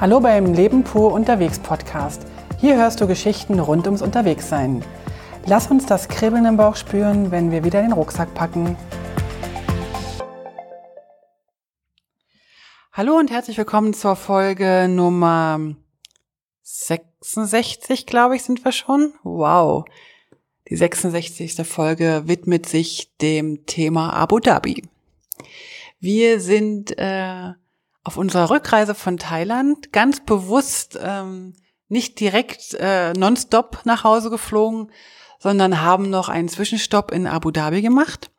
Hallo beim Leben pur unterwegs Podcast. Hier hörst du Geschichten rund ums Unterwegssein. Lass uns das Kribbeln im Bauch spüren, wenn wir wieder den Rucksack packen. Hallo und herzlich willkommen zur Folge Nummer 66, glaube ich, sind wir schon. Wow. Die 66. Folge widmet sich dem Thema Abu Dhabi. Wir sind äh, auf unserer Rückreise von Thailand ganz bewusst ähm, nicht direkt äh, nonstop nach Hause geflogen, sondern haben noch einen Zwischenstopp in Abu Dhabi gemacht,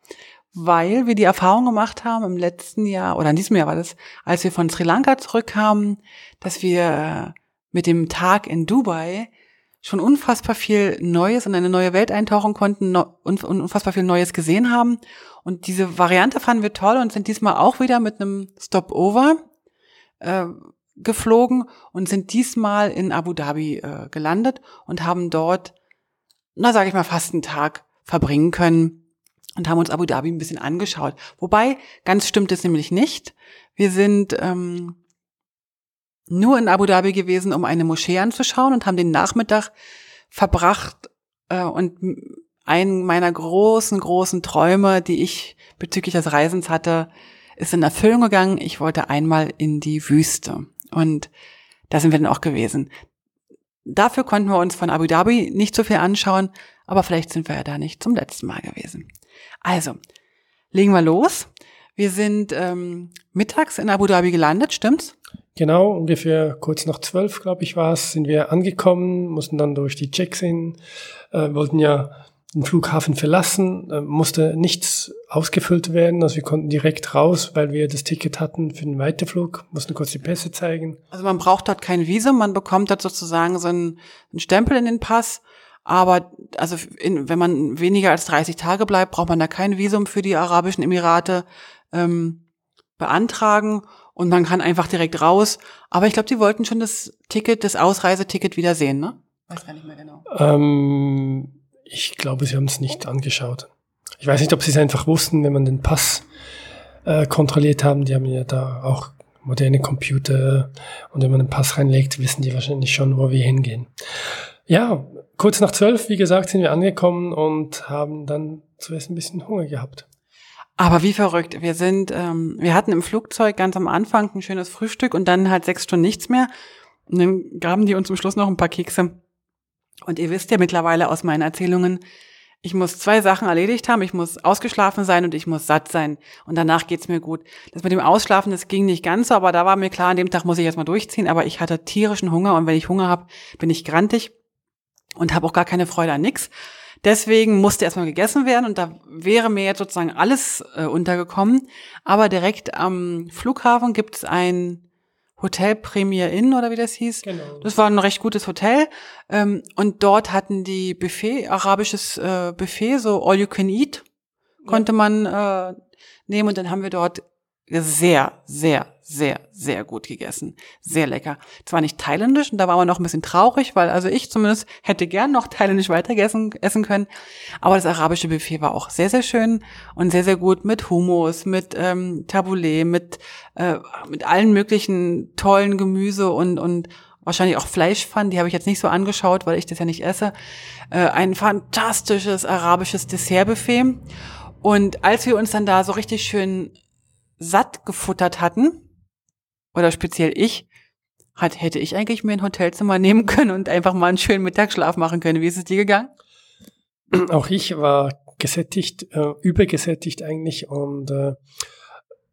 weil wir die Erfahrung gemacht haben im letzten Jahr oder in diesem Jahr war das, als wir von Sri Lanka zurückkamen, dass wir äh, mit dem Tag in Dubai schon unfassbar viel Neues in eine neue Welt eintauchen konnten und unfassbar viel Neues gesehen haben. Und diese Variante fanden wir toll und sind diesmal auch wieder mit einem Stopover äh, geflogen und sind diesmal in Abu Dhabi äh, gelandet und haben dort, na sage ich mal, fast einen Tag verbringen können und haben uns Abu Dhabi ein bisschen angeschaut. Wobei, ganz stimmt es nämlich nicht. Wir sind ähm, nur in Abu Dhabi gewesen, um eine Moschee anzuschauen und haben den Nachmittag verbracht äh, und einen meiner großen, großen Träume, die ich bezüglich des Reisens hatte, ist in Erfüllung gegangen. Ich wollte einmal in die Wüste. Und da sind wir dann auch gewesen. Dafür konnten wir uns von Abu Dhabi nicht so viel anschauen, aber vielleicht sind wir ja da nicht zum letzten Mal gewesen. Also, legen wir los. Wir sind ähm, mittags in Abu Dhabi gelandet, stimmt's? Genau, ungefähr kurz nach zwölf, glaube ich, war es, sind wir angekommen, mussten dann durch die Checks-in, äh, wollten ja den Flughafen verlassen, äh, musste nichts ausgefüllt werden, also wir konnten direkt raus, weil wir das Ticket hatten für den Weiterflug, mussten kurz die Pässe zeigen. Also man braucht dort kein Visum, man bekommt dort sozusagen so einen, einen Stempel in den Pass, aber also in, wenn man weniger als 30 Tage bleibt, braucht man da kein Visum für die Arabischen Emirate ähm, beantragen und man kann einfach direkt raus. Aber ich glaube, die wollten schon das Ticket, das Ausreiseticket wieder sehen, ne? Weiß gar nicht mehr genau. Ähm ich glaube, sie haben es nicht angeschaut. Ich weiß nicht, ob sie es einfach wussten, wenn man den Pass äh, kontrolliert haben. Die haben ja da auch moderne Computer und wenn man den Pass reinlegt, wissen die wahrscheinlich schon, wo wir hingehen. Ja, kurz nach zwölf, wie gesagt, sind wir angekommen und haben dann zuerst ein bisschen Hunger gehabt. Aber wie verrückt. Wir sind, ähm, wir hatten im Flugzeug ganz am Anfang ein schönes Frühstück und dann halt sechs Stunden nichts mehr. Und dann gaben die uns zum Schluss noch ein paar Kekse und ihr wisst ja mittlerweile aus meinen Erzählungen, ich muss zwei Sachen erledigt haben. Ich muss ausgeschlafen sein und ich muss satt sein. Und danach geht's mir gut. Das mit dem Ausschlafen, das ging nicht ganz so, aber da war mir klar, an dem Tag muss ich erstmal durchziehen. Aber ich hatte tierischen Hunger und wenn ich Hunger habe, bin ich grantig und habe auch gar keine Freude an nix. Deswegen musste erstmal gegessen werden und da wäre mir jetzt sozusagen alles äh, untergekommen. Aber direkt am Flughafen gibt's ein Hotel Premier Inn oder wie das hieß. Genau. Das war ein recht gutes Hotel. Ähm, und dort hatten die Buffet, arabisches äh, Buffet, so All You Can Eat, konnte ja. man äh, nehmen. Und dann haben wir dort sehr, sehr, sehr, sehr gut gegessen. Sehr lecker. Zwar nicht thailändisch, und da war man noch ein bisschen traurig, weil also ich zumindest hätte gern noch thailändisch weitergessen essen können. Aber das arabische Buffet war auch sehr, sehr schön und sehr, sehr gut mit Hummus, mit ähm, Tabbouleh, mit, äh, mit allen möglichen tollen Gemüse und, und wahrscheinlich auch Fleischpfannen, die habe ich jetzt nicht so angeschaut, weil ich das ja nicht esse. Äh, ein fantastisches arabisches Dessertbuffet. Und als wir uns dann da so richtig schön satt gefuttert hatten, oder speziell ich, hat, hätte ich eigentlich mir ein Hotelzimmer nehmen können und einfach mal einen schönen Mittagsschlaf machen können. Wie ist es dir gegangen? Auch ich war gesättigt, äh, übergesättigt eigentlich und äh,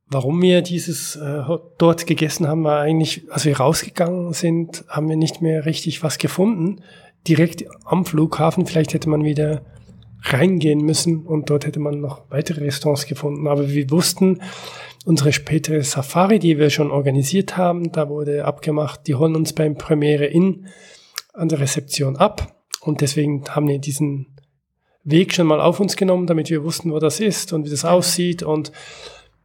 warum wir dieses äh, dort gegessen haben, war eigentlich, als wir rausgegangen sind, haben wir nicht mehr richtig was gefunden. Direkt am Flughafen, vielleicht hätte man wieder reingehen müssen und dort hätte man noch weitere Restaurants gefunden. Aber wir wussten, unsere spätere Safari, die wir schon organisiert haben, da wurde abgemacht, die holen uns beim Premiere in an der Rezeption ab. Und deswegen haben wir diesen Weg schon mal auf uns genommen, damit wir wussten, wo das ist und wie das aussieht und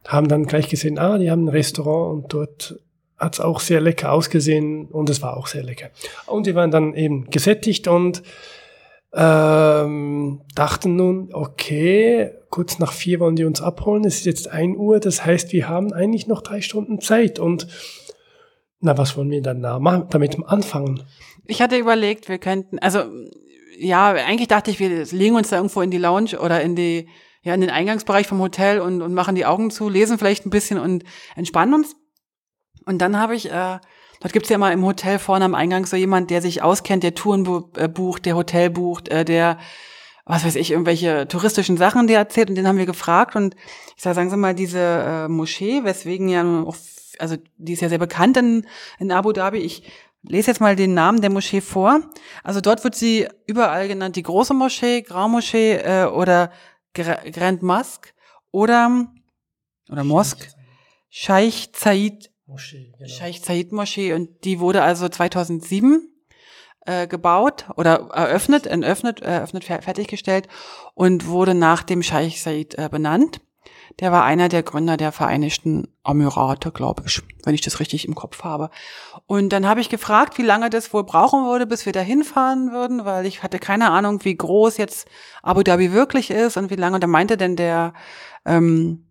haben dann gleich gesehen, ah, die haben ein Restaurant und dort hat es auch sehr lecker ausgesehen und es war auch sehr lecker. Und wir waren dann eben gesättigt und ähm, dachten nun, okay, kurz nach vier wollen die uns abholen, es ist jetzt ein Uhr, das heißt, wir haben eigentlich noch drei Stunden Zeit und Na, was wollen wir dann damit anfangen? Ich hatte überlegt, wir könnten, also ja, eigentlich dachte ich, wir legen uns da irgendwo in die Lounge oder in die, ja, in den Eingangsbereich vom Hotel und, und machen die Augen zu, lesen vielleicht ein bisschen und entspannen uns. Und dann habe ich, äh, dort gibt's ja immer im Hotel vorne am Eingang so jemand, der sich auskennt, der Touren äh, bucht, der Hotel bucht, äh, der, was weiß ich, irgendwelche touristischen Sachen, der erzählt. Und den haben wir gefragt. Und ich sage, sagen Sie mal, diese äh, Moschee, weswegen ja auch, also die ist ja sehr bekannt in, in Abu Dhabi. Ich lese jetzt mal den Namen der Moschee vor. Also dort wird sie überall genannt die große Moschee, Grand Moschee äh, oder Grand Mosque oder oder Mosque. Scheich Zaid Moschee, genau. Scheich Zaid Moschee und die wurde also 2007 äh, gebaut oder eröffnet, eröffnet, eröffnet, fertiggestellt und wurde nach dem Scheich Said äh, benannt. Der war einer der Gründer der Vereinigten Emirate, glaube ich, wenn ich das richtig im Kopf habe. Und dann habe ich gefragt, wie lange das wohl brauchen würde, bis wir da hinfahren würden, weil ich hatte keine Ahnung, wie groß jetzt Abu Dhabi wirklich ist und wie lange. Und da meinte denn der ähm,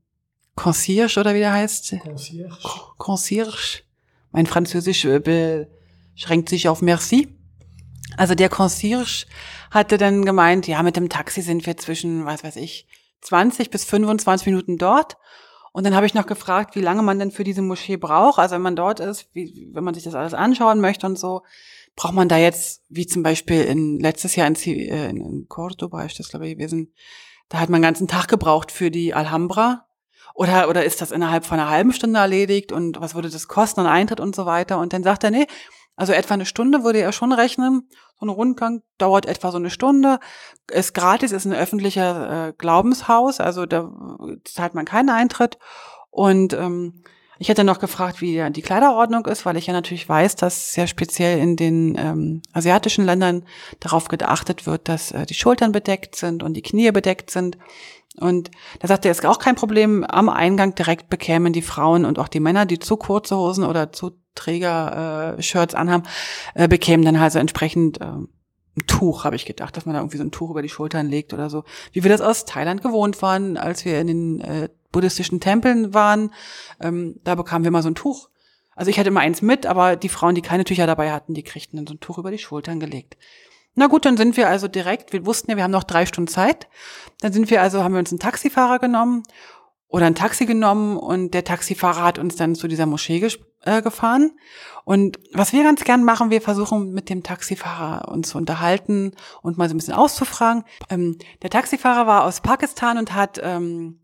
Concierge oder wie der heißt? Concierge. Concierge. Mein Französisch äh, beschränkt sich auf Merci. Also der Concierge hatte dann gemeint, ja, mit dem Taxi sind wir zwischen, was weiß ich, 20 bis 25 Minuten dort. Und dann habe ich noch gefragt, wie lange man denn für diese Moschee braucht. Also wenn man dort ist, wie, wenn man sich das alles anschauen möchte und so, braucht man da jetzt, wie zum Beispiel in letztes Jahr in, äh, in Cordoba ist das, glaube ich, gewesen, da hat man einen ganzen Tag gebraucht für die Alhambra. Oder, oder ist das innerhalb von einer halben Stunde erledigt und was würde das kosten und Eintritt und so weiter? Und dann sagt er, nee, also etwa eine Stunde würde er schon rechnen. So ein Rundgang dauert etwa so eine Stunde. Ist gratis, ist ein öffentlicher äh, Glaubenshaus, also da zahlt man keinen Eintritt. Und ähm, ich hätte noch gefragt, wie die Kleiderordnung ist, weil ich ja natürlich weiß, dass sehr speziell in den ähm, asiatischen Ländern darauf geachtet wird, dass äh, die Schultern bedeckt sind und die Knie bedeckt sind. Und da sagte er, es ist auch kein Problem. Am Eingang direkt bekämen die Frauen und auch die Männer, die zu kurze Hosen oder zu Träger-Shirts äh, anhaben, äh, bekämen dann halt so entsprechend äh, ein Tuch, habe ich gedacht, dass man da irgendwie so ein Tuch über die Schultern legt oder so. Wie wir das aus Thailand gewohnt waren, als wir in den äh, buddhistischen Tempeln waren, ähm, da bekamen wir mal so ein Tuch. Also ich hatte immer eins mit, aber die Frauen, die keine Tücher dabei hatten, die kriegten dann so ein Tuch über die Schultern gelegt. Na gut, dann sind wir also direkt, wir wussten ja, wir haben noch drei Stunden Zeit. Dann sind wir also, haben wir uns einen Taxifahrer genommen oder ein Taxi genommen und der Taxifahrer hat uns dann zu dieser Moschee äh, gefahren. Und was wir ganz gern machen, wir versuchen mit dem Taxifahrer uns zu unterhalten und mal so ein bisschen auszufragen. Ähm, der Taxifahrer war aus Pakistan und hat ähm,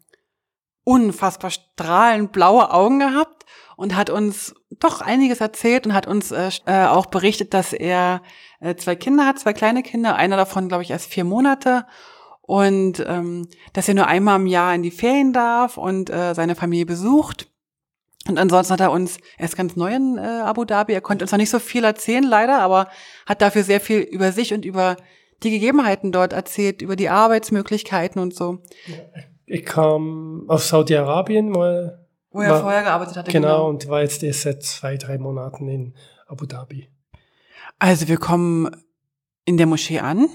unfassbar strahlend blaue Augen gehabt und hat uns doch einiges erzählt und hat uns äh, äh auch berichtet, dass er äh, zwei Kinder hat, zwei kleine Kinder, einer davon, glaube ich, erst vier Monate und ähm, dass er nur einmal im Jahr in die Ferien darf und äh, seine Familie besucht. Und ansonsten hat er uns, er ist ganz neu in äh, Abu Dhabi, er konnte uns noch nicht so viel erzählen, leider, aber hat dafür sehr viel über sich und über die Gegebenheiten dort erzählt, über die Arbeitsmöglichkeiten und so. Ich kam aus Saudi-Arabien, er, wo er war, vorher gearbeitet hatte. Genau, genau, und war jetzt erst seit zwei, drei Monaten in Abu Dhabi. Also wir kommen in der Moschee an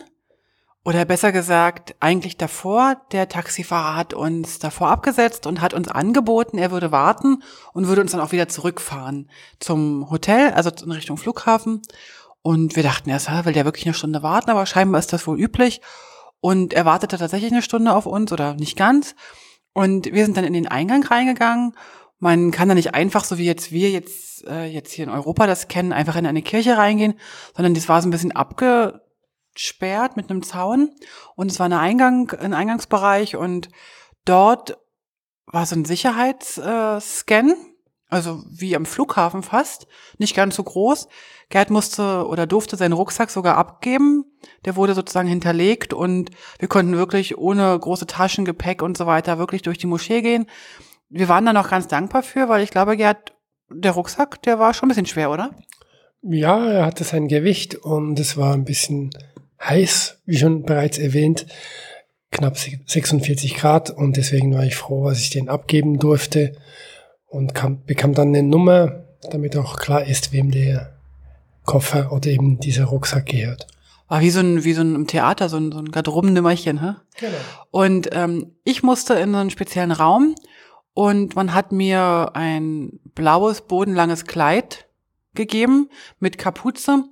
oder besser gesagt, eigentlich davor, der Taxifahrer hat uns davor abgesetzt und hat uns angeboten, er würde warten und würde uns dann auch wieder zurückfahren zum Hotel, also in Richtung Flughafen. Und wir dachten erst, will der wirklich eine Stunde warten, aber scheinbar ist das wohl üblich. Und er wartete tatsächlich eine Stunde auf uns oder nicht ganz. Und wir sind dann in den Eingang reingegangen. Man kann da nicht einfach, so wie jetzt wir jetzt, äh, jetzt hier in Europa das kennen, einfach in eine Kirche reingehen, sondern das war so ein bisschen abge abgesperrt mit einem Zaun und es war eine Eingang, ein Eingangsbereich und dort war so ein Sicherheitsscan, also wie am Flughafen fast, nicht ganz so groß. Gerd musste oder durfte seinen Rucksack sogar abgeben. Der wurde sozusagen hinterlegt und wir konnten wirklich ohne große Taschen, Gepäck und so weiter wirklich durch die Moschee gehen. Wir waren da noch ganz dankbar für, weil ich glaube, Gerd, der Rucksack, der war schon ein bisschen schwer, oder? Ja, er hatte sein Gewicht und es war ein bisschen heiß, wie schon bereits erwähnt, knapp 46 Grad und deswegen war ich froh, als ich den abgeben durfte und kam, bekam dann eine Nummer, damit auch klar ist, wem der Koffer oder eben dieser Rucksack gehört. War wie so ein, wie so ein im Theater, so ein, so ein Garderobennümmerchen, hä? Genau. Und ähm, ich musste in so einen speziellen Raum und man hat mir ein blaues, bodenlanges Kleid gegeben mit Kapuze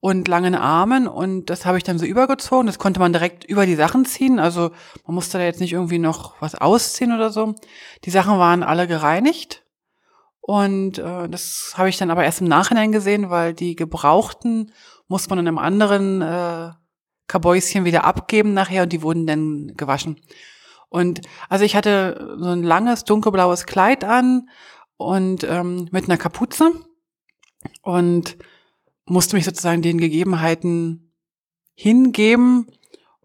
und langen Armen und das habe ich dann so übergezogen. Das konnte man direkt über die Sachen ziehen. Also man musste da jetzt nicht irgendwie noch was ausziehen oder so. Die Sachen waren alle gereinigt und äh, das habe ich dann aber erst im Nachhinein gesehen, weil die gebrauchten muss man in einem anderen äh, Kabäuschen wieder abgeben nachher und die wurden dann gewaschen. Und also ich hatte so ein langes dunkelblaues Kleid an und ähm, mit einer Kapuze und musste mich sozusagen den Gegebenheiten hingeben.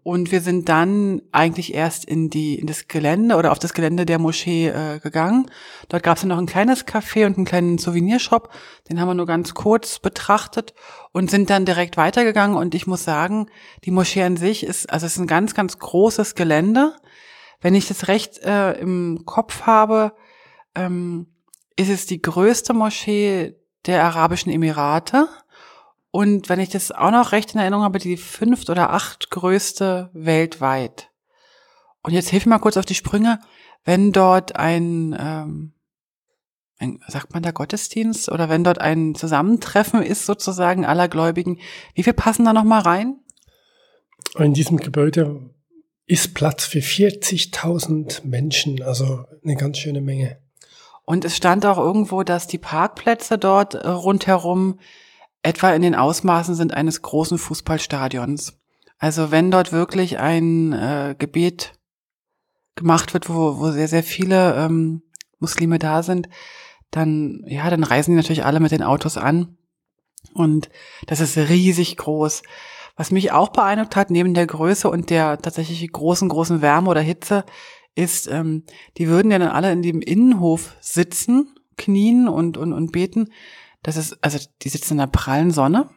Und wir sind dann eigentlich erst in die in das Gelände oder auf das Gelände der Moschee äh, gegangen. Dort gab es dann noch ein kleines Café und einen kleinen Souvenirshop. Den haben wir nur ganz kurz betrachtet und sind dann direkt weitergegangen. Und ich muss sagen, die Moschee an sich ist also es ist ein ganz ganz großes Gelände. Wenn ich das recht äh, im Kopf habe, ähm, ist es die größte Moschee der Arabischen Emirate. Und wenn ich das auch noch recht in Erinnerung habe, die fünft oder acht größte weltweit. Und jetzt hilf mir mal kurz auf die Sprünge, wenn dort ein, ähm, ein, sagt man da Gottesdienst oder wenn dort ein Zusammentreffen ist sozusagen aller Gläubigen, wie viel passen da noch mal rein? In diesem Gebäude ist Platz für 40.000 Menschen, also eine ganz schöne Menge. Und es stand auch irgendwo, dass die Parkplätze dort äh, rundherum etwa in den Ausmaßen sind eines großen Fußballstadions. Also wenn dort wirklich ein äh, Gebet gemacht wird, wo, wo sehr, sehr viele ähm, Muslime da sind, dann, ja, dann reisen die natürlich alle mit den Autos an. Und das ist riesig groß. Was mich auch beeindruckt hat, neben der Größe und der tatsächlich großen, großen Wärme oder Hitze, ist, ähm, die würden ja dann alle in dem Innenhof sitzen, knien und, und, und beten. Das ist, also die sitzen in der prallen Sonne.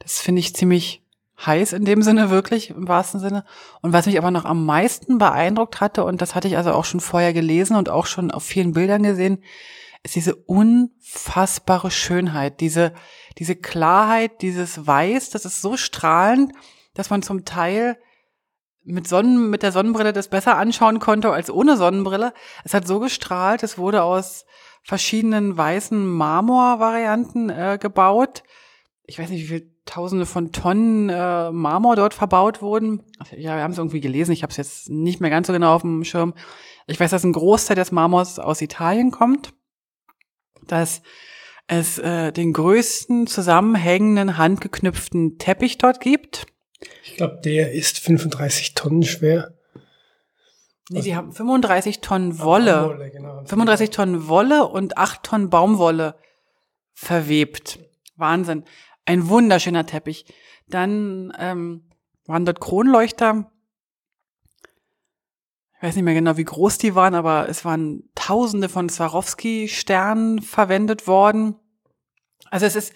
Das finde ich ziemlich heiß in dem Sinne, wirklich, im wahrsten Sinne. Und was mich aber noch am meisten beeindruckt hatte, und das hatte ich also auch schon vorher gelesen und auch schon auf vielen Bildern gesehen, ist diese unfassbare Schönheit, diese, diese Klarheit, dieses Weiß, das ist so strahlend, dass man zum Teil mit Sonnen, mit der Sonnenbrille das besser anschauen konnte als ohne Sonnenbrille. Es hat so gestrahlt, es wurde aus verschiedenen weißen Marmor-Varianten äh, gebaut. Ich weiß nicht, wie viele Tausende von Tonnen äh, Marmor dort verbaut wurden. Ja, wir haben es irgendwie gelesen. Ich habe es jetzt nicht mehr ganz so genau auf dem Schirm. Ich weiß, dass ein Großteil des Marmors aus Italien kommt. Dass es äh, den größten zusammenhängenden handgeknüpften Teppich dort gibt. Ich glaube, der ist 35 Tonnen schwer. Nee, die haben 35 Tonnen Wolle. Wolle genau. 35 Tonnen Wolle und 8 Tonnen Baumwolle verwebt. Wahnsinn. Ein wunderschöner Teppich. Dann ähm, waren dort Kronleuchter. Ich weiß nicht mehr genau, wie groß die waren, aber es waren Tausende von Swarovski-Sternen verwendet worden. Also es ist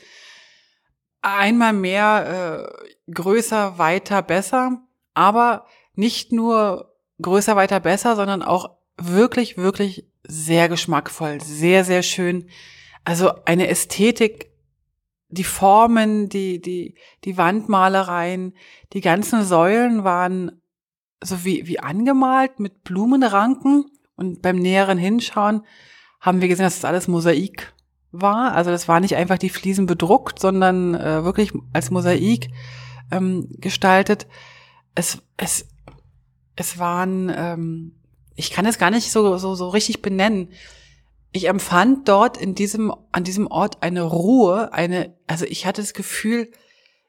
einmal mehr äh, größer, weiter, besser, aber nicht nur größer, weiter, besser, sondern auch wirklich, wirklich sehr geschmackvoll, sehr, sehr schön. Also eine Ästhetik, die Formen, die, die, die Wandmalereien, die ganzen Säulen waren so wie, wie angemalt mit Blumenranken. Und beim näheren Hinschauen haben wir gesehen, dass das alles Mosaik war. Also das war nicht einfach die Fliesen bedruckt, sondern äh, wirklich als Mosaik ähm, gestaltet. Es, es es waren, ähm, ich kann es gar nicht so, so, so richtig benennen. Ich empfand dort in diesem, an diesem Ort eine Ruhe, eine, also ich hatte das Gefühl,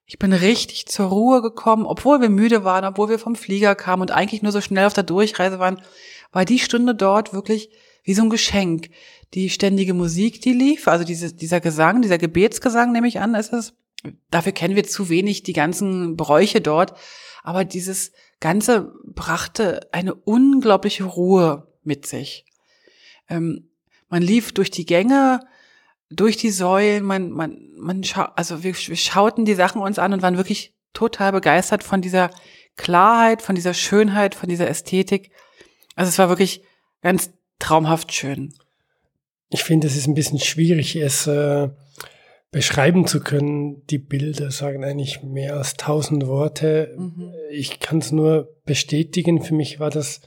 ich bin richtig zur Ruhe gekommen, obwohl wir müde waren, obwohl wir vom Flieger kamen und eigentlich nur so schnell auf der Durchreise waren, war die Stunde dort wirklich wie so ein Geschenk. Die ständige Musik, die lief, also diese, dieser Gesang, dieser Gebetsgesang, nehme ich an, ist es. Dafür kennen wir zu wenig die ganzen Bräuche dort. Aber dieses Ganze brachte eine unglaubliche Ruhe mit sich. Ähm, man lief durch die Gänge, durch die Säulen, man, man, man schau, also wir, wir schauten die Sachen uns an und waren wirklich total begeistert von dieser Klarheit, von dieser Schönheit, von dieser Ästhetik. Also es war wirklich ganz traumhaft schön. Ich finde, es ist ein bisschen schwierig, es äh, beschreiben zu können. Die Bilder sagen eigentlich mehr als tausend Worte. Mhm. Ich kann es nur bestätigen. Für mich war das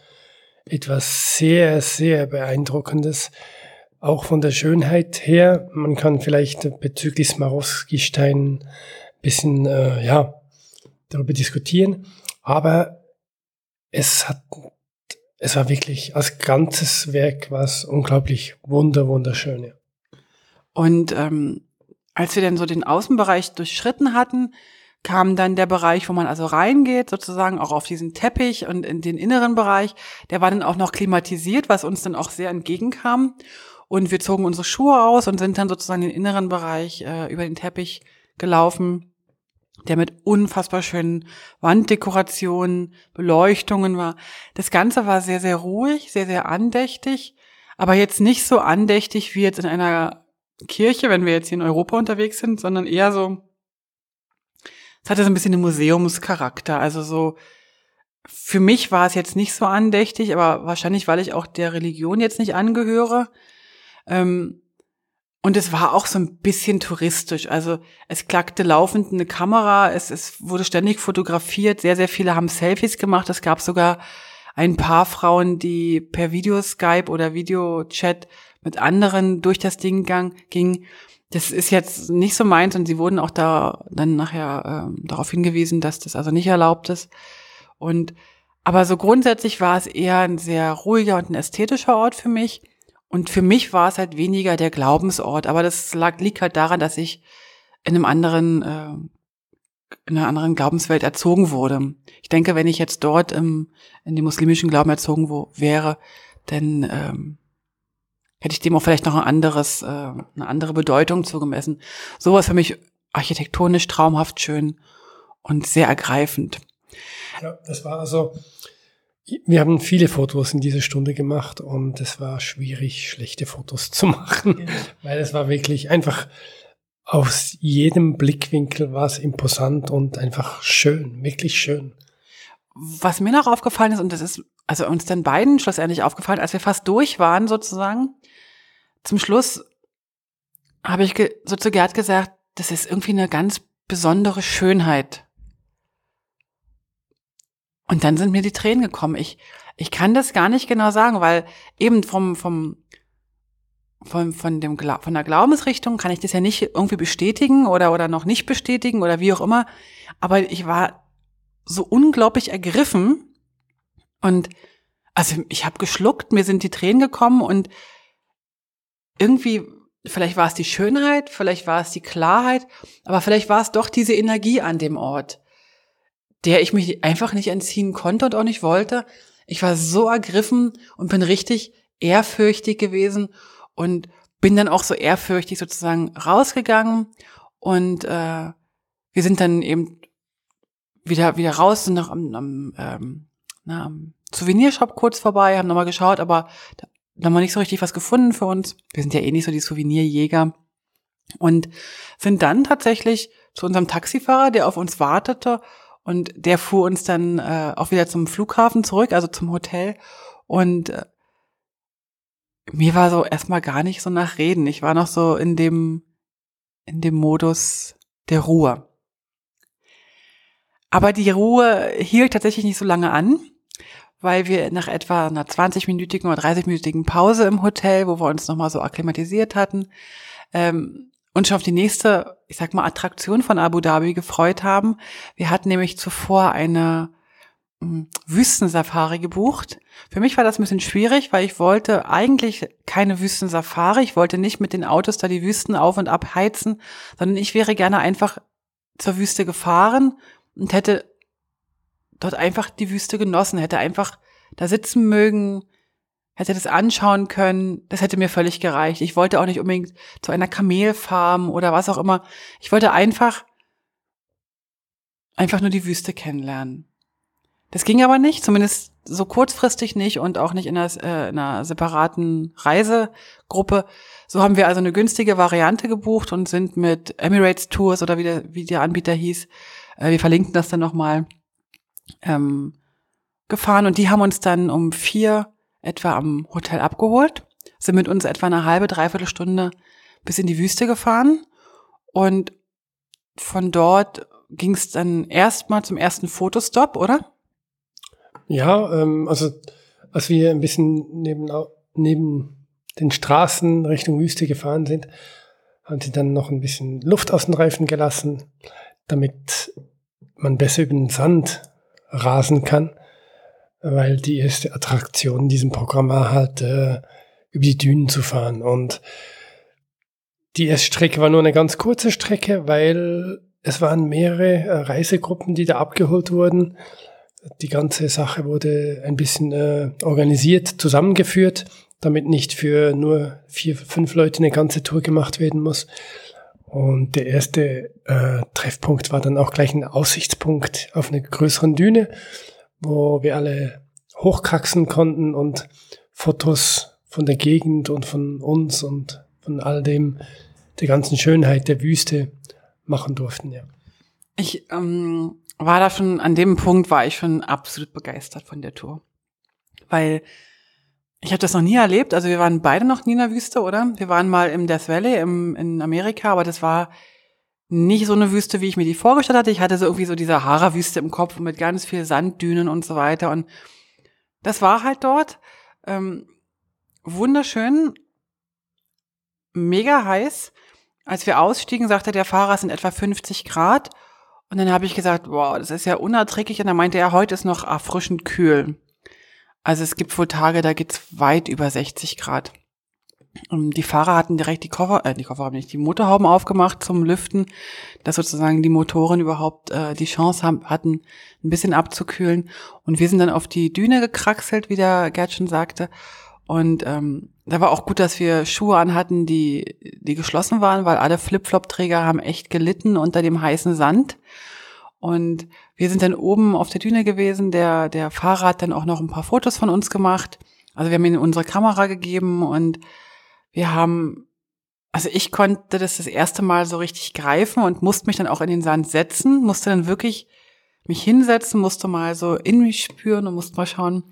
etwas sehr, sehr beeindruckendes. auch von der Schönheit her. Man kann vielleicht bezüglich Swarovski-Stein ein bisschen, äh, ja, darüber diskutieren. Aber es hat, es war wirklich als ganzes Werk was unglaublich wunder, wunderschön. Und ähm, als wir dann so den Außenbereich durchschritten hatten, kam dann der Bereich, wo man also reingeht, sozusagen auch auf diesen Teppich und in den inneren Bereich. Der war dann auch noch klimatisiert, was uns dann auch sehr entgegenkam. Und wir zogen unsere Schuhe aus und sind dann sozusagen den inneren Bereich äh, über den Teppich gelaufen, der mit unfassbar schönen Wanddekorationen, Beleuchtungen war. Das Ganze war sehr, sehr ruhig, sehr, sehr andächtig, aber jetzt nicht so andächtig wie jetzt in einer Kirche, wenn wir jetzt hier in Europa unterwegs sind, sondern eher so es hatte so ein bisschen einen Museumscharakter. Also so, für mich war es jetzt nicht so andächtig, aber wahrscheinlich, weil ich auch der Religion jetzt nicht angehöre. Ähm, und es war auch so ein bisschen touristisch. Also es klackte laufend eine Kamera, es, es wurde ständig fotografiert, sehr, sehr viele haben Selfies gemacht. Es gab sogar ein paar Frauen, die per Videoskype oder Videochat mit anderen durch das Ding gang, ging das ist jetzt nicht so meins und sie wurden auch da dann nachher äh, darauf hingewiesen, dass das also nicht erlaubt ist. Und aber so grundsätzlich war es eher ein sehr ruhiger und ein ästhetischer Ort für mich. Und für mich war es halt weniger der Glaubensort. Aber das lag, liegt halt daran, dass ich in einem anderen, äh, in einer anderen Glaubenswelt erzogen wurde. Ich denke, wenn ich jetzt dort im, in dem muslimischen Glauben erzogen wo, wäre, dann ähm, hätte ich dem auch vielleicht noch ein anderes, äh, eine andere Bedeutung zugemessen. Sowas für mich architektonisch traumhaft schön und sehr ergreifend. Ja, das war also, wir haben viele Fotos in dieser Stunde gemacht und es war schwierig, schlechte Fotos zu machen, ja. weil es war wirklich einfach aus jedem Blickwinkel war es imposant und einfach schön, wirklich schön. Was mir noch aufgefallen ist, und das ist also uns dann beiden schlussendlich aufgefallen, als wir fast durch waren sozusagen, zum Schluss habe ich so zu Gerd gesagt, das ist irgendwie eine ganz besondere Schönheit. Und dann sind mir die Tränen gekommen. Ich, ich kann das gar nicht genau sagen, weil eben vom, vom, von, von, dem, von der Glaubensrichtung kann ich das ja nicht irgendwie bestätigen oder, oder noch nicht bestätigen oder wie auch immer. Aber ich war so unglaublich ergriffen und also ich habe geschluckt, mir sind die Tränen gekommen und irgendwie, vielleicht war es die Schönheit, vielleicht war es die Klarheit, aber vielleicht war es doch diese Energie an dem Ort, der ich mich einfach nicht entziehen konnte und auch nicht wollte. Ich war so ergriffen und bin richtig ehrfürchtig gewesen und bin dann auch so ehrfürchtig sozusagen rausgegangen und äh, wir sind dann eben wieder wieder raus, sind noch am, am, ähm, na, am Souvenirshop kurz vorbei, haben nochmal geschaut, aber haben wir nicht so richtig was gefunden für uns. Wir sind ja eh nicht so die Souvenirjäger. Und sind dann tatsächlich zu unserem Taxifahrer, der auf uns wartete. Und der fuhr uns dann äh, auch wieder zum Flughafen zurück, also zum Hotel. Und äh, mir war so erstmal gar nicht so nach Reden. Ich war noch so in dem, in dem Modus der Ruhe. Aber die Ruhe hielt tatsächlich nicht so lange an weil wir nach etwa einer 20-minütigen oder 30-minütigen Pause im Hotel, wo wir uns nochmal so akklimatisiert hatten, ähm, uns schon auf die nächste, ich sag mal, Attraktion von Abu Dhabi gefreut haben. Wir hatten nämlich zuvor eine hm, Wüstensafari gebucht. Für mich war das ein bisschen schwierig, weil ich wollte eigentlich keine Wüstensafari. Ich wollte nicht mit den Autos da die Wüsten auf und ab heizen, sondern ich wäre gerne einfach zur Wüste gefahren und hätte dort einfach die Wüste genossen, hätte einfach da sitzen mögen, hätte das anschauen können. Das hätte mir völlig gereicht. Ich wollte auch nicht unbedingt zu einer Kamelfarm oder was auch immer. Ich wollte einfach, einfach nur die Wüste kennenlernen. Das ging aber nicht, zumindest so kurzfristig nicht und auch nicht in einer, äh, in einer separaten Reisegruppe. So haben wir also eine günstige Variante gebucht und sind mit Emirates Tours oder wie der, wie der Anbieter hieß, äh, wir verlinken das dann nochmal, ähm, gefahren und die haben uns dann um vier etwa am Hotel abgeholt, sind mit uns etwa eine halbe, dreiviertel Stunde bis in die Wüste gefahren und von dort ging es dann erstmal zum ersten Fotostop, oder? Ja, ähm, also als wir ein bisschen neben, neben den Straßen Richtung Wüste gefahren sind, haben sie dann noch ein bisschen Luft aus den Reifen gelassen, damit man besser über den Sand rasen kann, weil die erste Attraktion in diesem Programm war halt, äh, über die Dünen zu fahren. Und die erste Strecke war nur eine ganz kurze Strecke, weil es waren mehrere äh, Reisegruppen, die da abgeholt wurden. Die ganze Sache wurde ein bisschen äh, organisiert, zusammengeführt, damit nicht für nur vier, fünf Leute eine ganze Tour gemacht werden muss. Und der erste äh, Treffpunkt war dann auch gleich ein Aussichtspunkt auf einer größeren Düne, wo wir alle hochkraxen konnten und Fotos von der Gegend und von uns und von all dem, der ganzen Schönheit der Wüste machen durften, ja. Ich ähm, war da schon, an dem Punkt war ich schon absolut begeistert von der Tour. Weil ich habe das noch nie erlebt. Also wir waren beide noch nie in der Wüste, oder? Wir waren mal im Death Valley im, in Amerika, aber das war nicht so eine Wüste, wie ich mir die vorgestellt hatte. Ich hatte so irgendwie so diese Sahara-Wüste im Kopf mit ganz viel Sanddünen und so weiter. Und das war halt dort. Ähm, wunderschön, mega heiß. Als wir ausstiegen, sagte der Fahrer, es sind etwa 50 Grad. Und dann habe ich gesagt, wow, das ist ja unerträglich. Und dann meinte er, heute ist noch erfrischend kühl. Also es gibt wohl Tage, da geht's weit über 60 Grad. Und die Fahrer hatten direkt die Koffer, äh, die Koffer haben nicht, die Motorhauben aufgemacht zum Lüften, dass sozusagen die Motoren überhaupt äh, die Chance haben, hatten, ein bisschen abzukühlen. Und wir sind dann auf die Düne gekraxelt, wie der Gerd schon sagte. Und ähm, da war auch gut, dass wir Schuhe anhatten, die, die geschlossen waren, weil alle Flip-Flop-Träger haben echt gelitten unter dem heißen Sand. Und wir sind dann oben auf der Düne gewesen. Der, der Fahrer hat dann auch noch ein paar Fotos von uns gemacht. Also wir haben ihm unsere Kamera gegeben und wir haben, also ich konnte das das erste Mal so richtig greifen und musste mich dann auch in den Sand setzen, musste dann wirklich mich hinsetzen, musste mal so in mich spüren und musste mal schauen,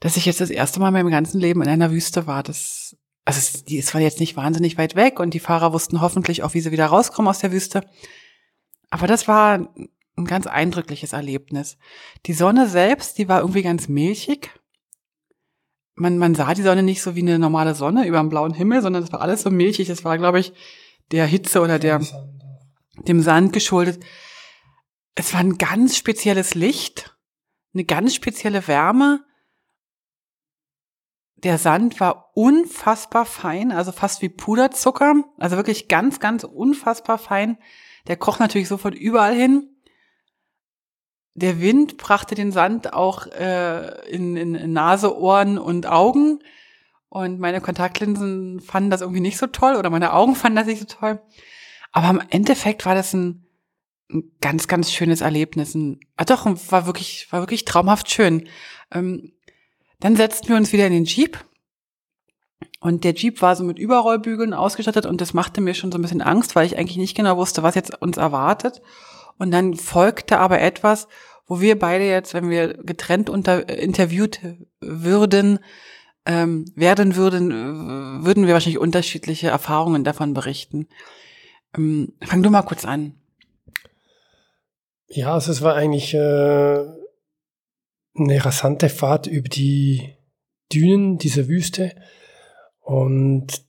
dass ich jetzt das erste Mal in meinem ganzen Leben in einer Wüste war. Das, also es, es war jetzt nicht wahnsinnig weit weg und die Fahrer wussten hoffentlich auch, wie sie wieder rauskommen aus der Wüste. Aber das war ein ganz eindrückliches Erlebnis. Die Sonne selbst, die war irgendwie ganz milchig. Man, man sah die Sonne nicht so wie eine normale Sonne über dem blauen Himmel, sondern es war alles so milchig. Es war, glaube ich, der Hitze oder der, dem Sand geschuldet. Es war ein ganz spezielles Licht, eine ganz spezielle Wärme. Der Sand war unfassbar fein, also fast wie Puderzucker, also wirklich ganz, ganz unfassbar fein. Der kroch natürlich sofort überall hin. Der Wind brachte den Sand auch äh, in, in, Nase, Ohren und Augen. Und meine Kontaktlinsen fanden das irgendwie nicht so toll oder meine Augen fanden das nicht so toll. Aber im Endeffekt war das ein, ein ganz, ganz schönes Erlebnis. Ein, ah doch, war wirklich, war wirklich traumhaft schön. Ähm, dann setzten wir uns wieder in den Jeep und der Jeep war so mit Überrollbügeln ausgestattet und das machte mir schon so ein bisschen Angst, weil ich eigentlich nicht genau wusste, was jetzt uns erwartet. Und dann folgte aber etwas, wo wir beide jetzt, wenn wir getrennt unter, äh, interviewt würden, ähm, werden würden, äh, würden wir wahrscheinlich unterschiedliche Erfahrungen davon berichten. Ähm, fang du mal kurz an. Ja, also es war eigentlich äh, eine rasante Fahrt über die Dünen dieser Wüste. Und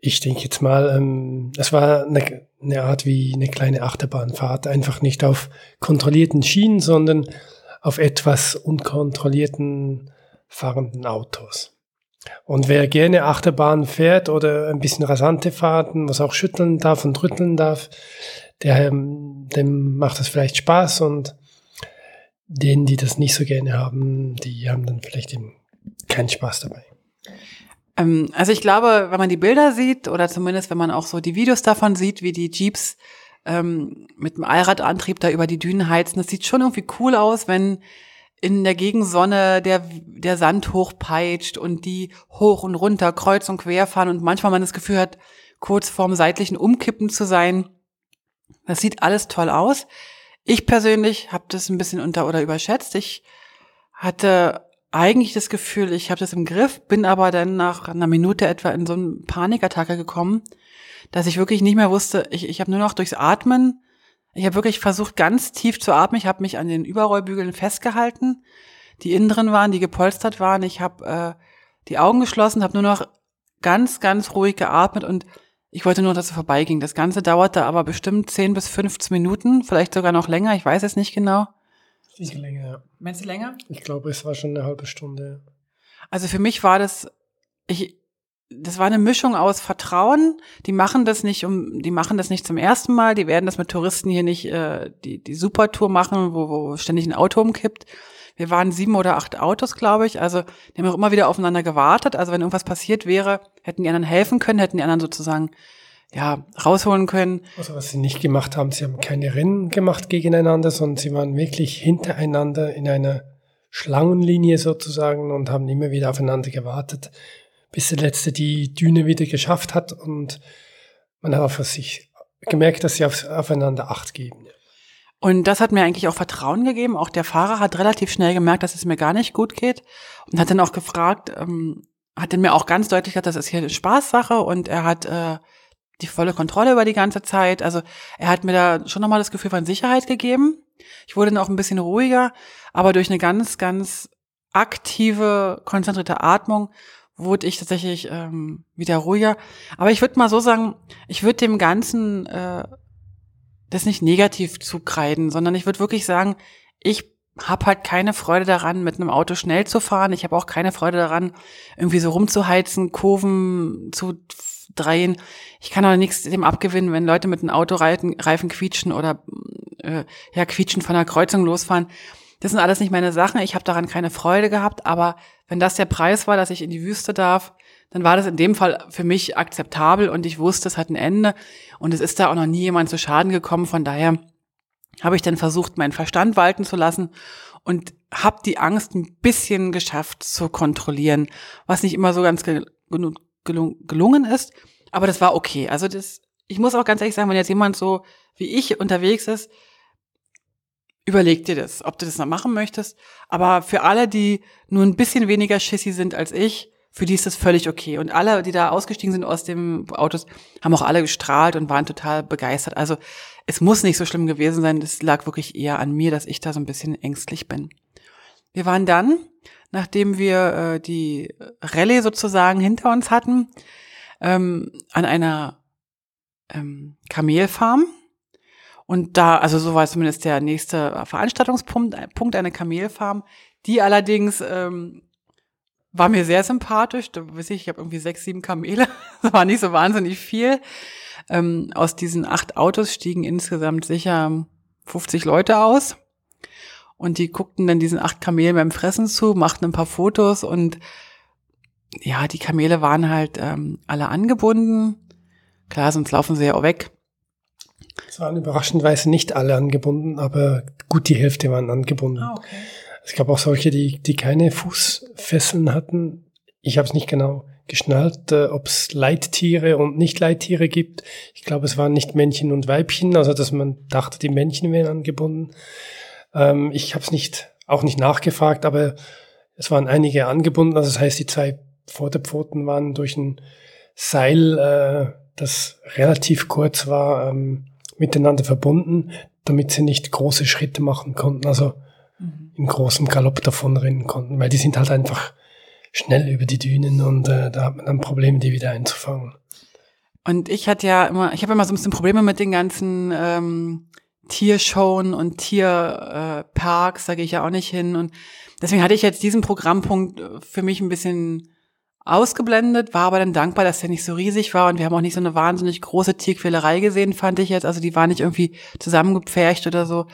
ich denke jetzt mal, ähm, es war eine, eine Art wie eine kleine Achterbahnfahrt, einfach nicht auf kontrollierten Schienen, sondern auf etwas unkontrollierten fahrenden Autos. Und wer gerne Achterbahn fährt oder ein bisschen rasante Fahrten, was auch schütteln darf und rütteln darf, der, ähm, dem macht das vielleicht Spaß und denen, die das nicht so gerne haben, die haben dann vielleicht eben keinen Spaß dabei. Ähm, also ich glaube, wenn man die Bilder sieht oder zumindest wenn man auch so die Videos davon sieht, wie die Jeeps ähm, mit dem Allradantrieb da über die Dünen heizen, das sieht schon irgendwie cool aus, wenn in der Gegensonne der, der Sand hochpeitscht und die hoch und runter, kreuz und quer fahren und manchmal man das Gefühl hat, kurz vorm seitlichen Umkippen zu sein. Das sieht alles toll aus. Ich persönlich habe das ein bisschen unter oder überschätzt. Ich hatte eigentlich das Gefühl, ich habe das im Griff, bin aber dann nach einer Minute etwa in so eine Panikattacke gekommen, dass ich wirklich nicht mehr wusste, ich, ich habe nur noch durchs Atmen, ich habe wirklich versucht, ganz tief zu atmen, ich habe mich an den Überrollbügeln festgehalten, die innen drin waren, die gepolstert waren, ich habe äh, die Augen geschlossen, habe nur noch ganz, ganz ruhig geatmet und ich wollte nur, dass es vorbeiging. Das Ganze dauerte aber bestimmt 10 bis 15 Minuten, vielleicht sogar noch länger, ich weiß es nicht genau. Viel länger, ja. Meinst du länger? Ich glaube, es war schon eine halbe Stunde. Also für mich war das, ich, das war eine Mischung aus Vertrauen. Die machen das nicht um, die machen das nicht zum ersten Mal. Die werden das mit Touristen hier nicht äh, die die Supertour machen, wo, wo ständig ein Auto umkippt. Wir waren sieben oder acht Autos, glaube ich. Also die haben auch immer wieder aufeinander gewartet. Also wenn irgendwas passiert wäre, hätten die anderen helfen können, hätten die anderen sozusagen ja rausholen können. Also was sie nicht gemacht haben, sie haben keine Rennen gemacht gegeneinander, sondern sie waren wirklich hintereinander in einer Schlangenlinie sozusagen und haben immer wieder aufeinander gewartet bis der letzte die Düne wieder geschafft hat und man hat auch für sich gemerkt, dass sie auf, aufeinander Acht geben. Und das hat mir eigentlich auch Vertrauen gegeben. Auch der Fahrer hat relativ schnell gemerkt, dass es mir gar nicht gut geht und hat dann auch gefragt, ähm, hat dann mir auch ganz deutlich gesagt, das ist hier eine Spaßsache und er hat äh, die volle Kontrolle über die ganze Zeit. Also er hat mir da schon nochmal das Gefühl von Sicherheit gegeben. Ich wurde dann auch ein bisschen ruhiger, aber durch eine ganz, ganz aktive, konzentrierte Atmung wurde ich tatsächlich ähm, wieder ruhiger. Aber ich würde mal so sagen, ich würde dem Ganzen äh, das nicht negativ zukreiden, sondern ich würde wirklich sagen, ich habe halt keine Freude daran, mit einem Auto schnell zu fahren. Ich habe auch keine Freude daran, irgendwie so rumzuheizen, Kurven zu drehen. Ich kann auch nichts dem abgewinnen, wenn Leute mit einem Autoreifen Reifen quietschen oder äh, ja quietschen von der Kreuzung losfahren. Das sind alles nicht meine Sachen. Ich habe daran keine Freude gehabt, aber wenn das der Preis war, dass ich in die Wüste darf, dann war das in dem Fall für mich akzeptabel und ich wusste, es hat ein Ende und es ist da auch noch nie jemand zu Schaden gekommen. Von daher habe ich dann versucht, meinen Verstand walten zu lassen und habe die Angst ein bisschen geschafft zu kontrollieren, was nicht immer so ganz gelungen ist, aber das war okay. Also das, ich muss auch ganz ehrlich sagen, wenn jetzt jemand so wie ich unterwegs ist, überleg dir das, ob du das noch machen möchtest. Aber für alle, die nur ein bisschen weniger schissi sind als ich, für die ist das völlig okay. Und alle, die da ausgestiegen sind aus dem Autos, haben auch alle gestrahlt und waren total begeistert. Also es muss nicht so schlimm gewesen sein. Das lag wirklich eher an mir, dass ich da so ein bisschen ängstlich bin. Wir waren dann, nachdem wir äh, die Rallye sozusagen hinter uns hatten, ähm, an einer ähm, Kamelfarm und da, also so war zumindest der nächste Veranstaltungspunkt, äh, Punkt eine Kamelfarm. Die allerdings ähm, war mir sehr sympathisch. Da weiß ich, ich habe irgendwie sechs, sieben Kamele. das war nicht so wahnsinnig viel. Ähm, aus diesen acht Autos stiegen insgesamt sicher 50 Leute aus. Und die guckten dann diesen acht Kamelen beim Fressen zu, machten ein paar Fotos und ja, die Kamele waren halt ähm, alle angebunden. Klar, sonst laufen sie ja auch weg. Es waren überraschendweise nicht alle angebunden, aber gut die Hälfte waren angebunden. Ah, okay. Es gab auch solche, die, die keine Fußfesseln hatten. Ich habe es nicht genau geschnallt, äh, ob es Leittiere und Nicht-Leittiere gibt. Ich glaube, es waren nicht Männchen und Weibchen, also dass man dachte, die Männchen wären angebunden. Ähm, ich habe es nicht, auch nicht nachgefragt, aber es waren einige angebunden. Also das heißt, die zwei Vorderpfoten waren durch ein Seil, äh, das relativ kurz war, ähm, miteinander verbunden, damit sie nicht große Schritte machen konnten, also mhm. im großen Galopp davonrennen konnten, weil die sind halt einfach schnell über die Dünen und äh, da hat man dann Probleme, die wieder einzufangen. Und ich hatte ja immer, ich habe immer so ein bisschen Probleme mit den ganzen ähm, Tiershowen und Tierparks, äh, da gehe ich ja auch nicht hin. Und deswegen hatte ich jetzt diesen Programmpunkt äh, für mich ein bisschen ausgeblendet, war aber dann dankbar, dass der nicht so riesig war und wir haben auch nicht so eine wahnsinnig große Tierquälerei gesehen, fand ich jetzt. Also die war nicht irgendwie zusammengepfercht oder so.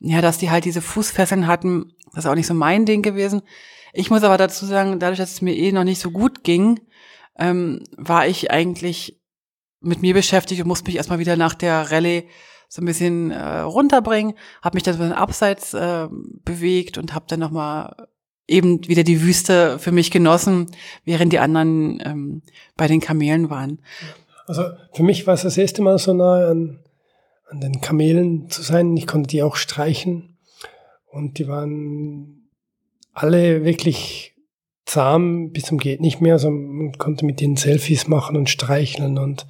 Ja, dass die halt diese Fußfesseln hatten, das ist auch nicht so mein Ding gewesen. Ich muss aber dazu sagen, dadurch, dass es mir eh noch nicht so gut ging, ähm, war ich eigentlich mit mir beschäftigt und musste mich erstmal wieder nach der Rallye so ein bisschen äh, runterbringen, habe mich dann so ein bisschen abseits äh, bewegt und habe dann nochmal eben wieder die Wüste für mich genossen, während die anderen ähm, bei den Kamelen waren. Also für mich war es das erste Mal so nah an, an den Kamelen zu sein. Ich konnte die auch streichen und die waren alle wirklich zahm bis zum geht nicht mehr. Also man konnte mit denen Selfies machen und streicheln und,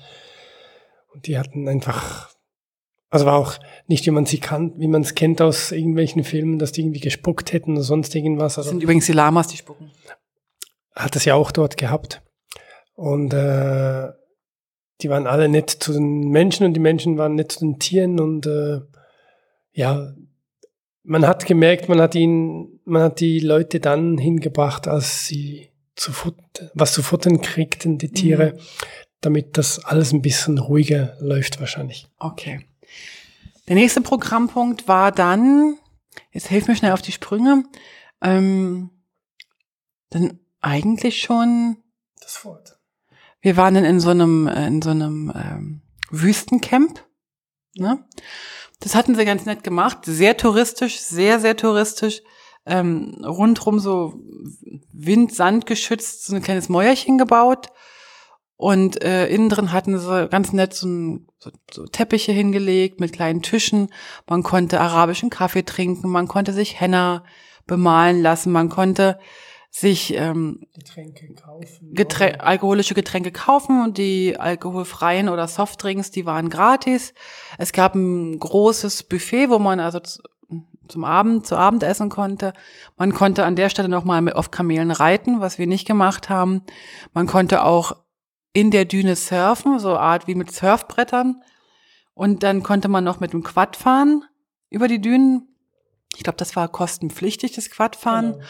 und die hatten einfach also war auch nicht, wie man sie kann, wie man es kennt aus irgendwelchen Filmen, dass die irgendwie gespuckt hätten oder sonst irgendwas. Also, das sind übrigens die Lamas, die spucken. hat es ja auch dort gehabt. Und äh, die waren alle nett zu den Menschen und die Menschen waren nett zu den Tieren und äh, ja, man hat gemerkt, man hat ihn, man hat die Leute dann hingebracht, als sie zu futtern, was zu futtern kriegten, die Tiere, mhm. damit das alles ein bisschen ruhiger läuft wahrscheinlich. Okay. Der nächste Programmpunkt war dann, jetzt hilf mir schnell auf die Sprünge, ähm, dann eigentlich schon das Fort. Wir waren dann in so einem, in so einem ähm, Wüstencamp. Ne? Das hatten sie ganz nett gemacht, sehr touristisch, sehr, sehr touristisch. Ähm, rundrum so Wind, Sand geschützt, so ein kleines Mäuerchen gebaut. Und äh, innen drin hatten sie ganz nett so, ein, so, so Teppiche hingelegt mit kleinen Tischen. Man konnte arabischen Kaffee trinken, man konnte sich Henna bemalen lassen, man konnte sich ähm, Getränke kaufen. Geträn alkoholische Getränke kaufen und die alkoholfreien oder Softdrinks, die waren gratis. Es gab ein großes Buffet, wo man also zum Abend, zu Abend essen konnte. Man konnte an der Stelle nochmal auf Kamelen reiten, was wir nicht gemacht haben. Man konnte auch in der Düne surfen, so Art wie mit Surfbrettern. Und dann konnte man noch mit dem Quad fahren über die Dünen. Ich glaube, das war kostenpflichtig, das Quadfahren. Genau.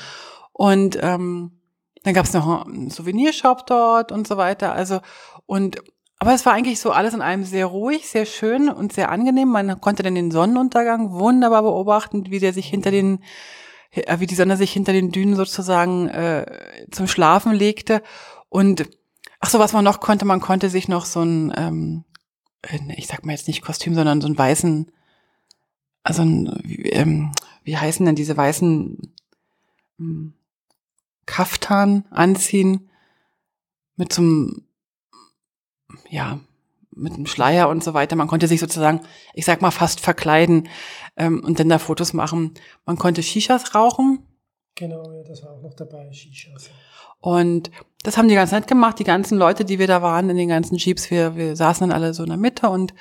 Und ähm, dann gab es noch einen Souvenirshop dort und so weiter. Also und aber es war eigentlich so alles in einem sehr ruhig, sehr schön und sehr angenehm. Man konnte dann den Sonnenuntergang wunderbar beobachten, wie der sich hinter den, äh, wie die Sonne sich hinter den Dünen sozusagen äh, zum Schlafen legte. Und ach so, was man noch konnte, man konnte sich noch so ein, ähm, äh, ich sag mal jetzt nicht Kostüm, sondern so einen weißen, also ein, ähm, wie heißen denn diese weißen hm, Kaftan anziehen mit zum ja mit einem Schleier und so weiter. Man konnte sich sozusagen, ich sag mal, fast verkleiden ähm, und dann da Fotos machen. Man konnte Shishas rauchen. Genau, ja, das war auch noch dabei, Shishas. Und das haben die ganz nett gemacht, die ganzen Leute, die wir da waren in den ganzen Jeeps. Wir, wir saßen dann alle so in der Mitte und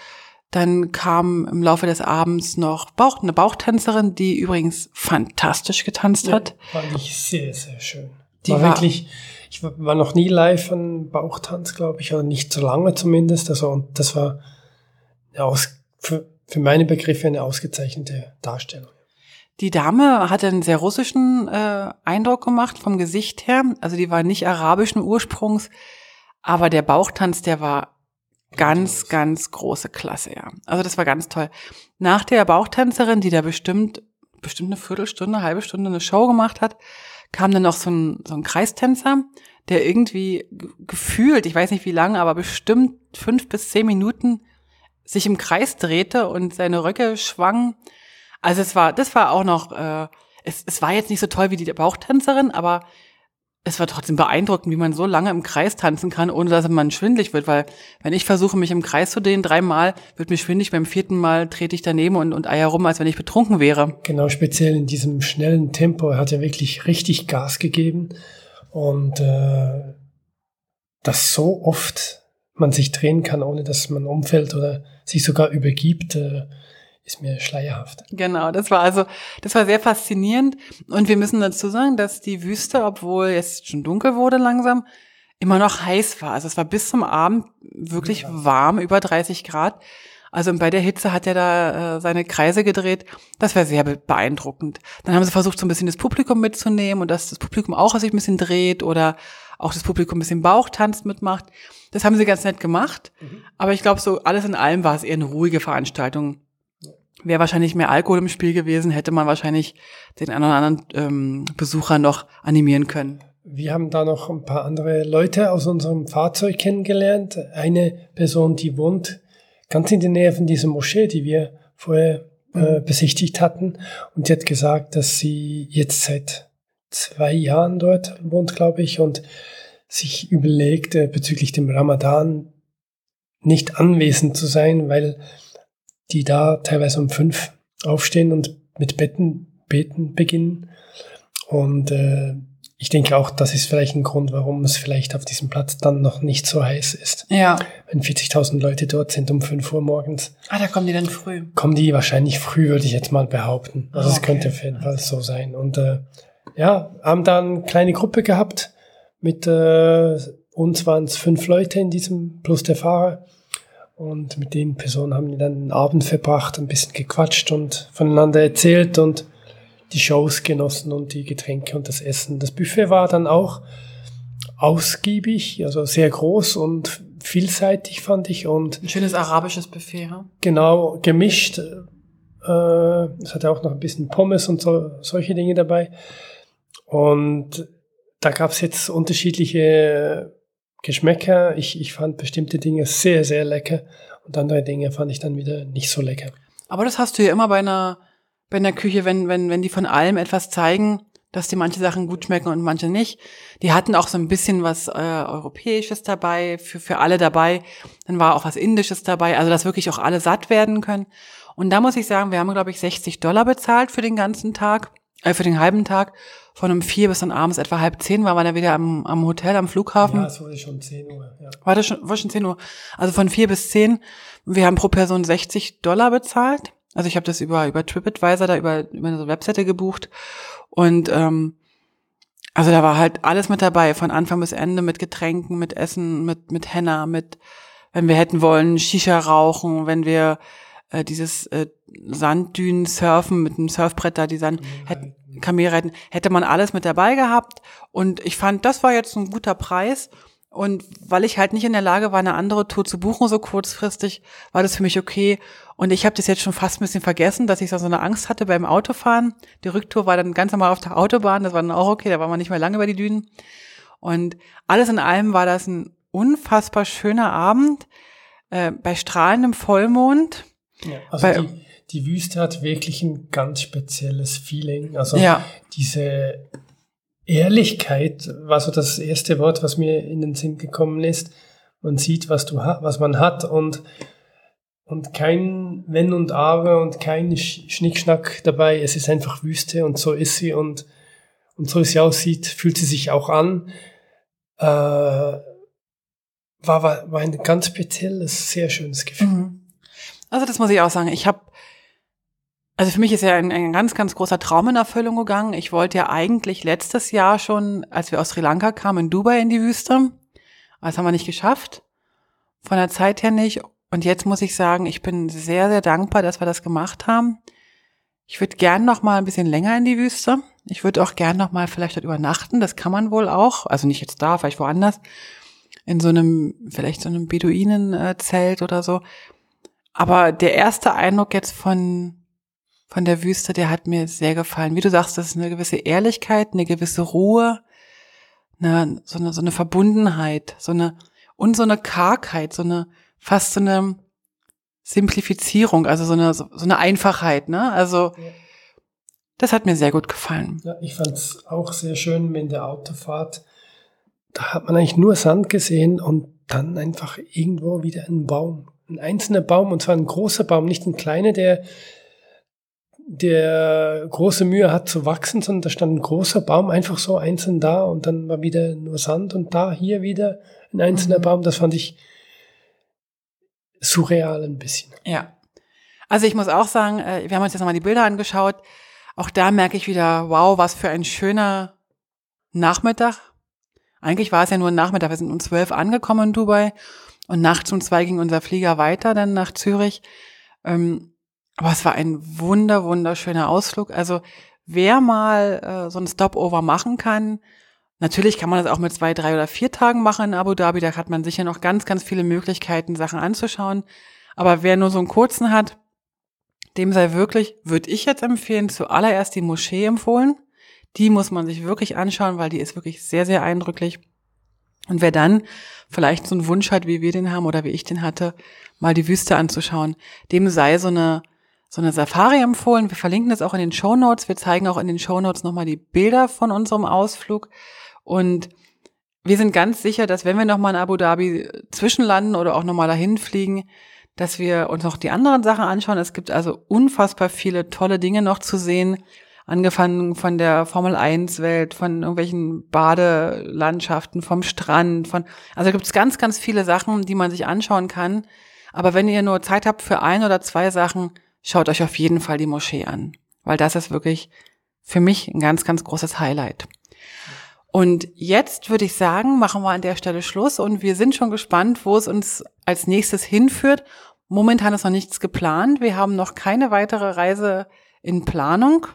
dann kam im Laufe des Abends noch Bauch, eine Bauchtänzerin, die übrigens fantastisch getanzt ja, hat. Fand ich sehr, sehr schön. Die war, war wirklich, ich war noch nie live an Bauchtanz, glaube ich, oder nicht so lange zumindest. Also, und das war aus, für, für meine Begriffe eine ausgezeichnete Darstellung. Die Dame hatte einen sehr russischen äh, Eindruck gemacht vom Gesicht her. Also die war nicht arabischen Ursprungs, aber der Bauchtanz, der war ganz, ganz große Klasse, ja. Also das war ganz toll. Nach der Bauchtänzerin, die da bestimmt, bestimmt eine Viertelstunde, eine halbe Stunde eine Show gemacht hat, kam dann noch so ein, so ein Kreistänzer, der irgendwie gefühlt, ich weiß nicht wie lange, aber bestimmt fünf bis zehn Minuten sich im Kreis drehte und seine Röcke schwang. Also es war, das war auch noch, äh, es, es war jetzt nicht so toll wie die Bauchtänzerin, aber es war trotzdem beeindruckend, wie man so lange im Kreis tanzen kann, ohne dass man schwindlig wird, weil wenn ich versuche, mich im Kreis zu dehnen, dreimal, wird mir schwindlig, beim vierten Mal trete ich daneben und, und eier rum, als wenn ich betrunken wäre. Genau, speziell in diesem schnellen Tempo. Er hat ja wirklich richtig Gas gegeben und äh, das so oft man sich drehen kann, ohne dass man umfällt oder sich sogar übergibt. Äh, ist mir schleierhaft. Genau, das war also, das war sehr faszinierend. Und wir müssen dazu sagen, dass die Wüste, obwohl es schon dunkel wurde langsam, immer noch heiß war. Also es war bis zum Abend wirklich warm, über 30 Grad. Also bei der Hitze hat er da äh, seine Kreise gedreht. Das war sehr beeindruckend. Dann haben sie versucht, so ein bisschen das Publikum mitzunehmen und dass das Publikum auch sich ein bisschen dreht oder auch das Publikum ein bisschen Bauchtanz mitmacht. Das haben sie ganz nett gemacht. Mhm. Aber ich glaube, so alles in allem war es eher eine ruhige Veranstaltung wäre wahrscheinlich mehr Alkohol im Spiel gewesen, hätte man wahrscheinlich den einen oder anderen ähm, Besucher noch animieren können. Wir haben da noch ein paar andere Leute aus unserem Fahrzeug kennengelernt. Eine Person, die wohnt ganz in der Nähe von dieser Moschee, die wir vorher äh, mhm. besichtigt hatten. Und die hat gesagt, dass sie jetzt seit zwei Jahren dort wohnt, glaube ich, und sich überlegt, äh, bezüglich dem Ramadan nicht anwesend zu sein, weil die da teilweise um fünf aufstehen und mit Betten beten beginnen. Und äh, ich denke auch, das ist vielleicht ein Grund, warum es vielleicht auf diesem Platz dann noch nicht so heiß ist. Ja. Wenn 40.000 Leute dort sind um 5 Uhr morgens. Ah, da kommen die dann früh. Kommen die wahrscheinlich früh, würde ich jetzt mal behaupten. Also es okay. könnte auf jeden Fall so sein. Und äh, ja, haben da eine kleine Gruppe gehabt Mit äh, uns waren es fünf Leute in diesem, plus der Fahrer. Und mit den Personen haben wir dann einen Abend verbracht, ein bisschen gequatscht und voneinander erzählt und die Shows genossen und die Getränke und das Essen. Das Buffet war dann auch ausgiebig, also sehr groß und vielseitig fand ich und ein schönes arabisches Buffet, ja? Genau gemischt. Äh, es hatte auch noch ein bisschen Pommes und so, solche Dinge dabei. Und da gab es jetzt unterschiedliche Geschmäcker. Ich, ich fand bestimmte Dinge sehr, sehr lecker und andere Dinge fand ich dann wieder nicht so lecker. Aber das hast du ja immer bei einer, bei einer Küche, wenn, wenn, wenn die von allem etwas zeigen, dass die manche Sachen gut schmecken und manche nicht. Die hatten auch so ein bisschen was äh, Europäisches dabei, für, für alle dabei. Dann war auch was Indisches dabei, also dass wirklich auch alle satt werden können. Und da muss ich sagen, wir haben, glaube ich, 60 Dollar bezahlt für den ganzen Tag, äh, für den halben Tag. Von um vier bis dann abends etwa halb zehn waren wir dann wieder am, am Hotel, am Flughafen. Ja, es wurde schon zehn Uhr. Ja. War das schon, war schon zehn Uhr. Also von vier bis zehn. Wir haben pro Person 60 Dollar bezahlt. Also ich habe das über, über TripAdvisor, da über, über eine Webseite gebucht. Und ähm, also da war halt alles mit dabei, von Anfang bis Ende, mit Getränken, mit Essen, mit, mit Henna, mit, wenn wir hätten wollen, Shisha rauchen, wenn wir äh, dieses äh, Sanddünen surfen mit einem Surfbrett da, die Sand, hätten, Kamelreiten, hätte man alles mit dabei gehabt. Und ich fand, das war jetzt ein guter Preis. Und weil ich halt nicht in der Lage war, eine andere Tour zu buchen, so kurzfristig, war das für mich okay. Und ich habe das jetzt schon fast ein bisschen vergessen, dass ich so eine Angst hatte beim Autofahren. Die Rücktour war dann ganz normal auf der Autobahn, das war dann auch okay, da war man nicht mehr lange über die Dünen. Und alles in allem war das ein unfassbar schöner Abend äh, bei strahlendem Vollmond. Ja, also bei, die, die Wüste hat wirklich ein ganz spezielles Feeling. Also ja. diese Ehrlichkeit war so das erste Wort, was mir in den Sinn gekommen ist. Man sieht, was du was man hat und und kein Wenn und Aber und kein Schnickschnack dabei. Es ist einfach Wüste und so ist sie und und so wie sie aussieht, fühlt sie sich auch an. Äh, war, war, war ein ganz spezielles, sehr schönes Gefühl. Mhm. Also das muss ich auch sagen. Ich habe also für mich ist ja ein, ein ganz, ganz großer Traum in Erfüllung gegangen. Ich wollte ja eigentlich letztes Jahr schon, als wir aus Sri Lanka kamen, in Dubai in die Wüste. Das haben wir nicht geschafft. Von der Zeit her nicht. Und jetzt muss ich sagen, ich bin sehr, sehr dankbar, dass wir das gemacht haben. Ich würde gern noch mal ein bisschen länger in die Wüste. Ich würde auch gern noch mal vielleicht dort übernachten. Das kann man wohl auch. Also nicht jetzt da, vielleicht woanders. In so einem, vielleicht so einem Beduinenzelt oder so. Aber der erste Eindruck jetzt von, von der Wüste, der hat mir sehr gefallen. Wie du sagst, das ist eine gewisse Ehrlichkeit, eine gewisse Ruhe, eine, so, eine, so eine Verbundenheit, so eine, und so eine Kargheit, so eine, fast so eine Simplifizierung, also so eine, so eine Einfachheit, ne? Also, das hat mir sehr gut gefallen. Ja, ich fand es auch sehr schön in der Autofahrt. Da hat man eigentlich nur Sand gesehen und dann einfach irgendwo wieder ein Baum. Ein einzelner Baum, und zwar ein großer Baum, nicht ein kleiner, der der große Mühe hat zu wachsen, sondern da stand ein großer Baum einfach so einzeln da und dann war wieder nur Sand und da hier wieder ein einzelner mhm. Baum. Das fand ich surreal ein bisschen. Ja. Also ich muss auch sagen, äh, wir haben uns jetzt nochmal die Bilder angeschaut. Auch da merke ich wieder, wow, was für ein schöner Nachmittag. Eigentlich war es ja nur ein Nachmittag. Wir sind um zwölf angekommen in Dubai und nachts um zwei ging unser Flieger weiter dann nach Zürich. Ähm, aber es war ein wunder, wunderschöner Ausflug. Also wer mal äh, so ein Stopover machen kann, natürlich kann man das auch mit zwei, drei oder vier Tagen machen in Abu Dhabi. Da hat man sicher noch ganz, ganz viele Möglichkeiten, Sachen anzuschauen. Aber wer nur so einen kurzen hat, dem sei wirklich, würde ich jetzt empfehlen, zuallererst die Moschee empfohlen. Die muss man sich wirklich anschauen, weil die ist wirklich sehr, sehr eindrücklich. Und wer dann vielleicht so einen Wunsch hat, wie wir den haben oder wie ich den hatte, mal die Wüste anzuschauen, dem sei so eine so eine Safari empfohlen. Wir verlinken das auch in den Show Notes. Wir zeigen auch in den Show Notes nochmal die Bilder von unserem Ausflug. Und wir sind ganz sicher, dass wenn wir nochmal in Abu Dhabi zwischenlanden oder auch nochmal dahin fliegen, dass wir uns noch die anderen Sachen anschauen. Es gibt also unfassbar viele tolle Dinge noch zu sehen. Angefangen von der Formel 1 Welt, von irgendwelchen Badelandschaften, vom Strand, von, also gibt es ganz, ganz viele Sachen, die man sich anschauen kann. Aber wenn ihr nur Zeit habt für ein oder zwei Sachen, schaut euch auf jeden Fall die Moschee an, weil das ist wirklich für mich ein ganz, ganz großes Highlight. Und jetzt würde ich sagen, machen wir an der Stelle Schluss und wir sind schon gespannt, wo es uns als nächstes hinführt. Momentan ist noch nichts geplant. Wir haben noch keine weitere Reise in Planung.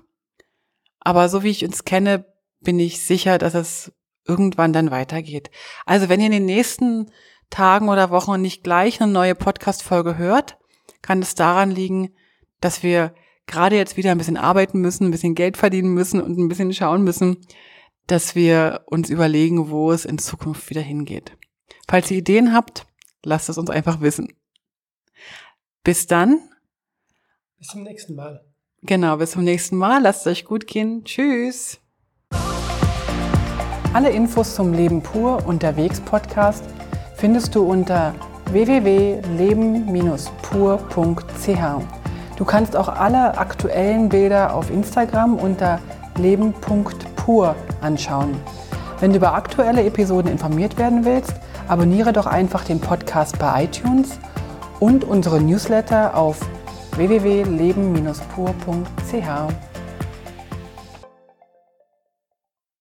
Aber so wie ich uns kenne, bin ich sicher, dass es irgendwann dann weitergeht. Also wenn ihr in den nächsten Tagen oder Wochen nicht gleich eine neue Podcast-Folge hört, kann es daran liegen, dass wir gerade jetzt wieder ein bisschen arbeiten müssen, ein bisschen Geld verdienen müssen und ein bisschen schauen müssen, dass wir uns überlegen, wo es in Zukunft wieder hingeht. Falls ihr Ideen habt, lasst es uns einfach wissen. Bis dann. Bis zum nächsten Mal. Genau, bis zum nächsten Mal. Lasst es euch gut gehen. Tschüss. Alle Infos zum Leben pur unterwegs Podcast findest du unter www.leben-pur.ch. Du kannst auch alle aktuellen Bilder auf Instagram unter leben.pur anschauen. Wenn du über aktuelle Episoden informiert werden willst, abonniere doch einfach den Podcast bei iTunes und unsere Newsletter auf www.leben-pur.ch.